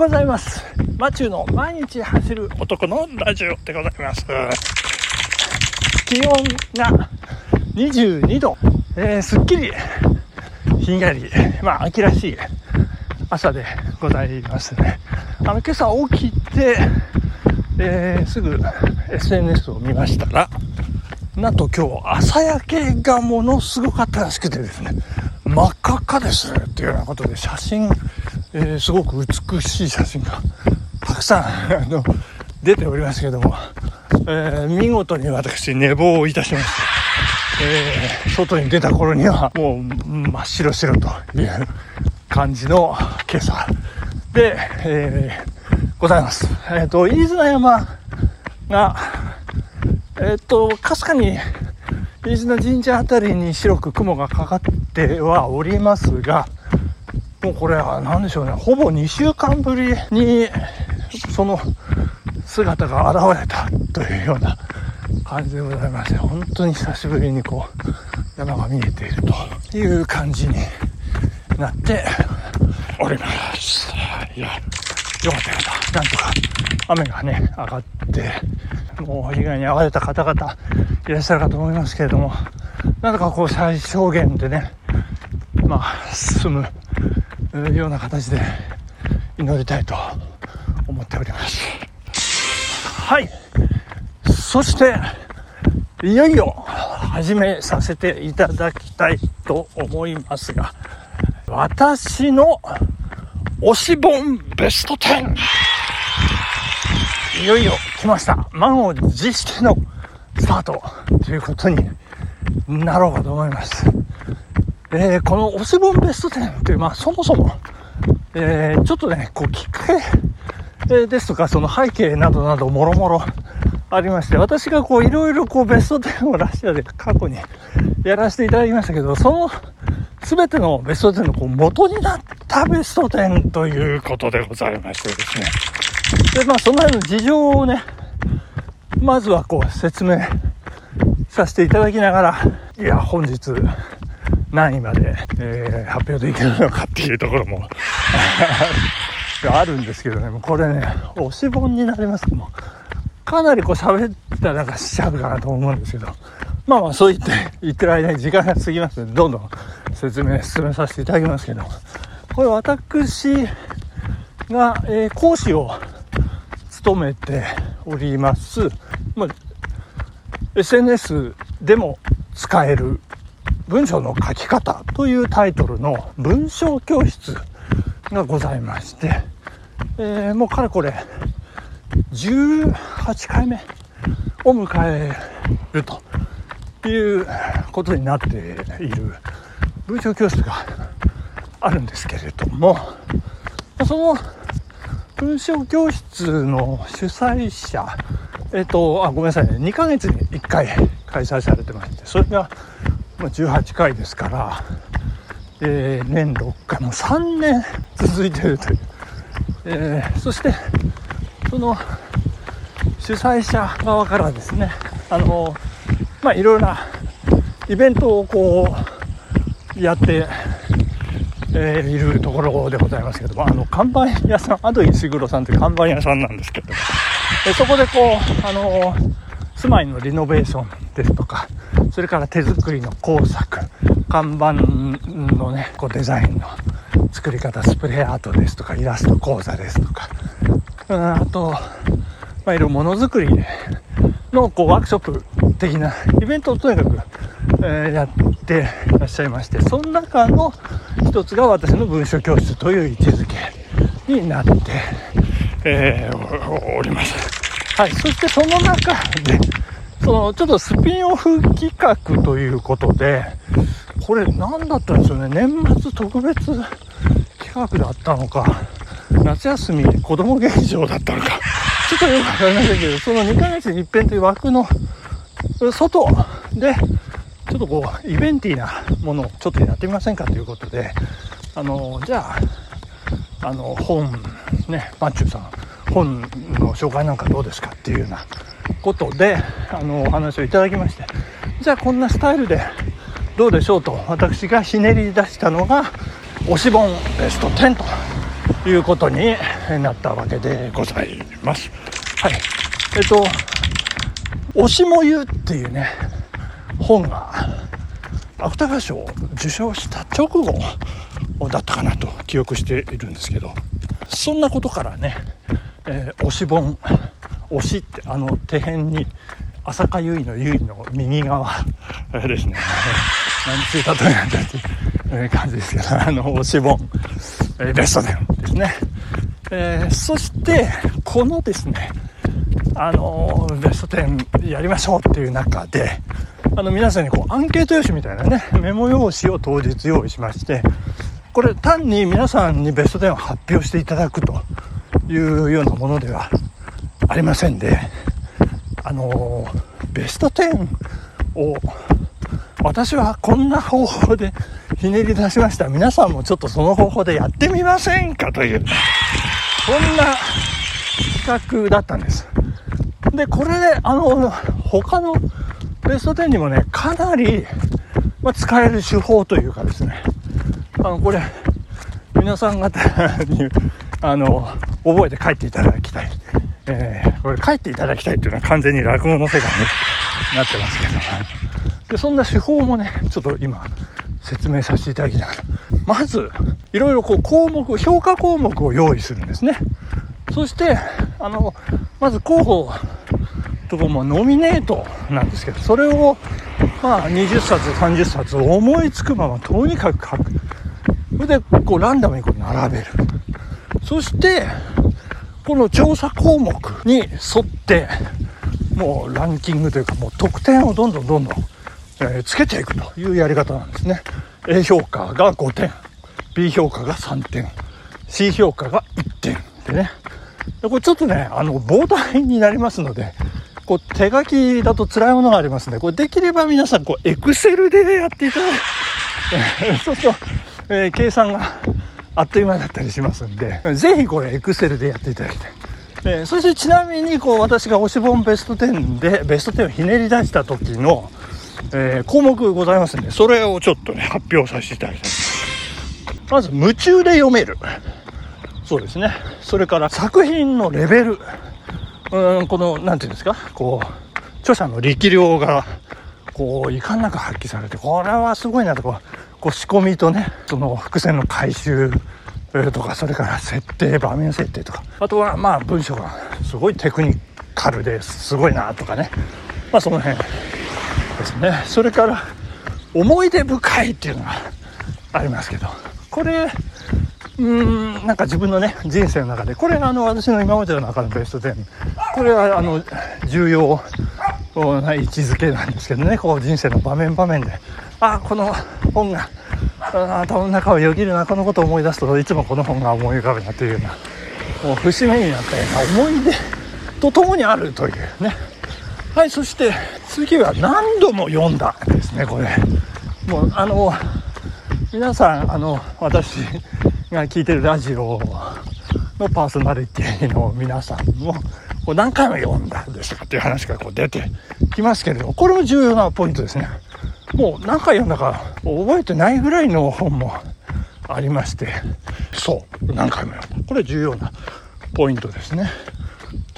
ございます。マチューの毎日走る男のラジオでございます。気温が22度、えー、すっきりひんやりまあ秋らしい朝でございますね。あの今朝起きて、えー、すぐ SNS を見ましたらなんと今日朝焼けがものすごかったらしくてですね真っ赤っかですっていうようなことで写真、えー、すごく美しい写真が たくさん あの出ておりますけども、えー、見事に私寝坊をいたしまして、えー、外に出た頃にはもう真っ白白という感じの今朝で、えー、ございます。えっ、と、飯綱山が、えっ、と、かすかに飯綱神社あたりに白く雲がかかってはおりますが、もうこれは何でしょうね、ほぼ2週間ぶりにその姿が現れたというような感じでございまして、本当に久しぶりにこう、山が見えているという感じになっております。いや、よかったよかった。なんとか雨がね、上がって、もう被害に遭われた方々いらっしゃるかと思いますけれども、なんとかこう最小限でね、まあ、進むような形で祈りたいと思っております。はい。そして、いよいよ始めさせていただきたいと思いますが、私の推し本ベスト 10! いよいよ来ました。満を持してのスタートということになろうかと思います。えー、この推し本ベスト10という、まあそもそも、えー、ちょっとね、こうきっかけ、ですとか、その背景などなどもろもろありまして、私がこういろいろこうベスト10をラシアで過去にやらせていただきましたけど、その全てのベスト10のこう元になったベスト10ということでございましてですね。で、まあ、その辺の事情をね、まずはこう説明させていただきながら、いや、本日何位まで、えー、発表できるのかっていうところも。あるんですけどね、これね、押し本になります。もかなりこう喋ったらなんかしちゃうかなと思うんですけど、まあまあそう言って言ってる間に時間が過ぎますので、どんどん説明進めさせていただきますけど、これ私が、えー、講師を務めております、まあ、SNS でも使える文章の書き方というタイトルの文章教室がございまして、えー、もうかれこれ18回目を迎えるということになっている文章教室があるんですけれどもその文章教室の主催者えっ、とあごめんなさいね。2ヶ月に1回開催されてましてそれが18回ですから、えー、年6回も3年続いてるという、えー、そしてその主催者側からですねあのまあいろいろなイベントをこうやってえー、いるところでございますけども、あの、看板屋さん、アドイ石黒さんという看板屋さんなんですけども、えそこでこう、あの住まいのリノベーションですとか、それから手作りの工作、看板のね、こうデザインの作り方、スプレーアートですとか、イラスト講座ですとか、あと、まあ、いろいろものづくりのこうワークショップ的なイベントをとにかく、えー、やっていらっしゃいまして、その中の一つが私の文書教室という位置づけになって、えー、おります。はい。そしてその中で、その、ちょっとスピンオフ企画ということで、これ何だったんですよね。年末特別企画だったのか、夏休み子供劇場だったのか、ちょっとよくわかりませんけど、その2ヶ月に一遍という枠の外で、ちょっとこう、イベンティーなものをちょっとやってみませんかということで、あの、じゃあ、あの、本、ね、マッチューさん、本の紹介なんかどうですかっていうようなことで、あの、お話をいただきまして、じゃあこんなスタイルでどうでしょうと、私がひねり出したのが、推し本ベスト10ということになったわけでございます。はい。えっと「推しもゆ」っていうね本が芥川賞を受賞した直後だったかなと記憶しているんですけどそんなことからね、えー、推し本推しってあの手辺に浅香唯の唯の右側。ですね。何ついたとなんだっていう感じですけどあの推し本、えー、ベスト10ですね、えー、そしてこのですねあのベスト10やりましょうっていう中であの皆さんにこうアンケート用紙みたいなねメモ用紙を当日用意しましてこれ単に皆さんにベスト10を発表していただくというようなものではありませんであのベスト10を私はこんな方法で ひねり出しました。皆さんもちょっとその方法でやってみませんかというそんな企画だったんです。でこれであの他のベスト10にもねかなり、ま、使える手法というかですね。あのこれ皆さん方にあの覚えて帰っていただきたい、えー、これ帰っていただきたいっていうのは完全に落語の世界に なってますけどでそんな手法もねちょっと今説明させていただきながら。まずいろいろこう項目評価項目を用意するんですね。そしてあのまず候補とかもノミネートなんですけどそれをまあ20冊30冊思いつくままとにかく書く。それでこうランダムにこう並べる。そしてこの調査項目に沿ってもうランキングというかもう得点をどんどんどんどん、えー、つけていくというやり方なんですね。A 評価が5点 B 評価が3点 C 評価が1点でね。でこれちょっとねあの膨大になりますのでこう手書きだと辛いものがありますので、これできれば皆さん、こう、エクセルでやっていただいて、そうすると、えー、計算があっという間だったりしますんで、ぜひこれ、エクセルでやっていただきたい。えー、そしてちなみに、こう、私が推し本ベスト10で、ベスト10をひねり出した時の、えー、項目ございますんで、それをちょっとね、発表させていただきたい。まず、夢中で読める。そうですね。それから作品のレベル。うんこの何て言うんですか？こう著者の力量がこういかんなく発揮されてこれはすごいなとこうこう仕込みとねその伏線の回収とかそれから設定場面設定とか。あとはまあ文章がすごいテクニカルですごいなとかね。まあその辺ですね。それから思い出深いっていうのがありますけど。これうんなんか自分のね人生の中でこれがあの私の今までの中のベスト10これはあの重要な位置づけなんですけどね。こう人生の場面場面で。あこの本が頭の中をよぎるなこのことを思い出すといつもこの本が思い浮かぶなというようなもう節目になったような思い出とともにあるというね。はいそして次は何度も読んだですねこれ。もうあの皆さんあの私が聞いてるラジオのパーソナリティの皆さんもこう何回も読んだんですかっていう話がこう出てきますけれどもこれも重要なポイントですね。もう何回読んだか覚えてないぐらいの本もありまして。そう何回も読んだ。これ重要なポイントですね。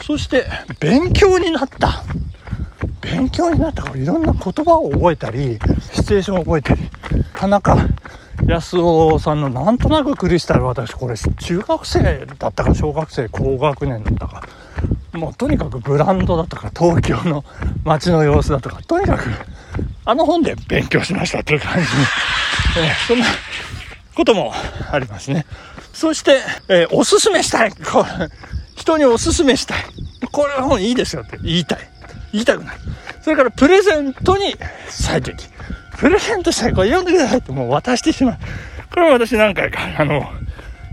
そして勉強になった。勉強になったからいろんな言葉を覚えたりシチュエーションを覚えたり。田中安尾さんのなんとなくクリスタル私これ中学生だったか小学生高学年だったか。もうとにかくブランドだとか東京の街の様子だとかとにかくあの本で勉強しましたという感じに、えー、そんなこともありますねそして、えー、おすすめしたいこれ人におすすめしたいこれは本いいですよって言いたい言いたくないそれからプレゼントに最適プレゼントしたらこれ読んでくださいってもう渡してしまう。これは私何回か、あの、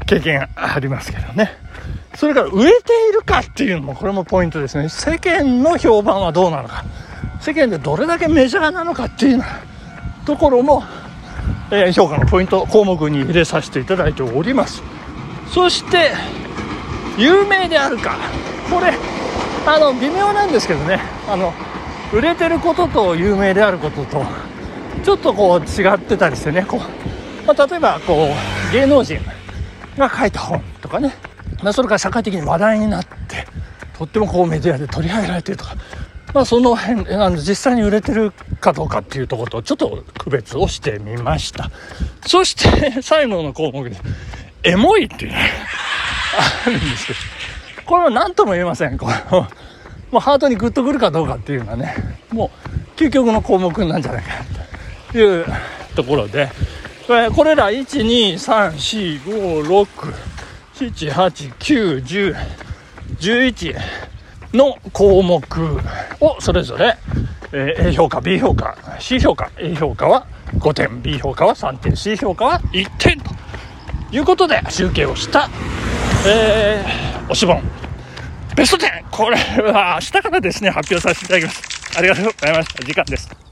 経験ありますけどね。それから売れているかっていうのもこれもポイントですね。世間の評判はどうなのか。世間でどれだけメジャーなのかっていうところも、えー、評価のポイント項目に入れさせていただいております。そして、有名であるか。これ、あの、微妙なんですけどね。あの、売れてることと有名であることと、ちょっとこう違ってたりしてねこう、まあ、例えばこう芸能人が書いた本とかね、まあ、それから社会的に話題になってとってもこうメディアで取り上げられてるとか、まあ、その辺あの実際に売れてるかどうかっていうところとちょっと区別をしてみました。そして 最後の項目ですエモいっていうねあるんですけどこれは何とも言えません。このもうハートにグッとくるかどうかっていうのはねもう究極の項目なんじゃないかというところでこれこれら1234567891011の項目をそれぞれ、え、A 評価 B 評価 C 評価。A 評価は5点 B 評価は3点 C 評価は1点ということで集計をした、えー、推し本。ベスト10これは明日からですね発表させていただきます。ありがとうございました。時間です。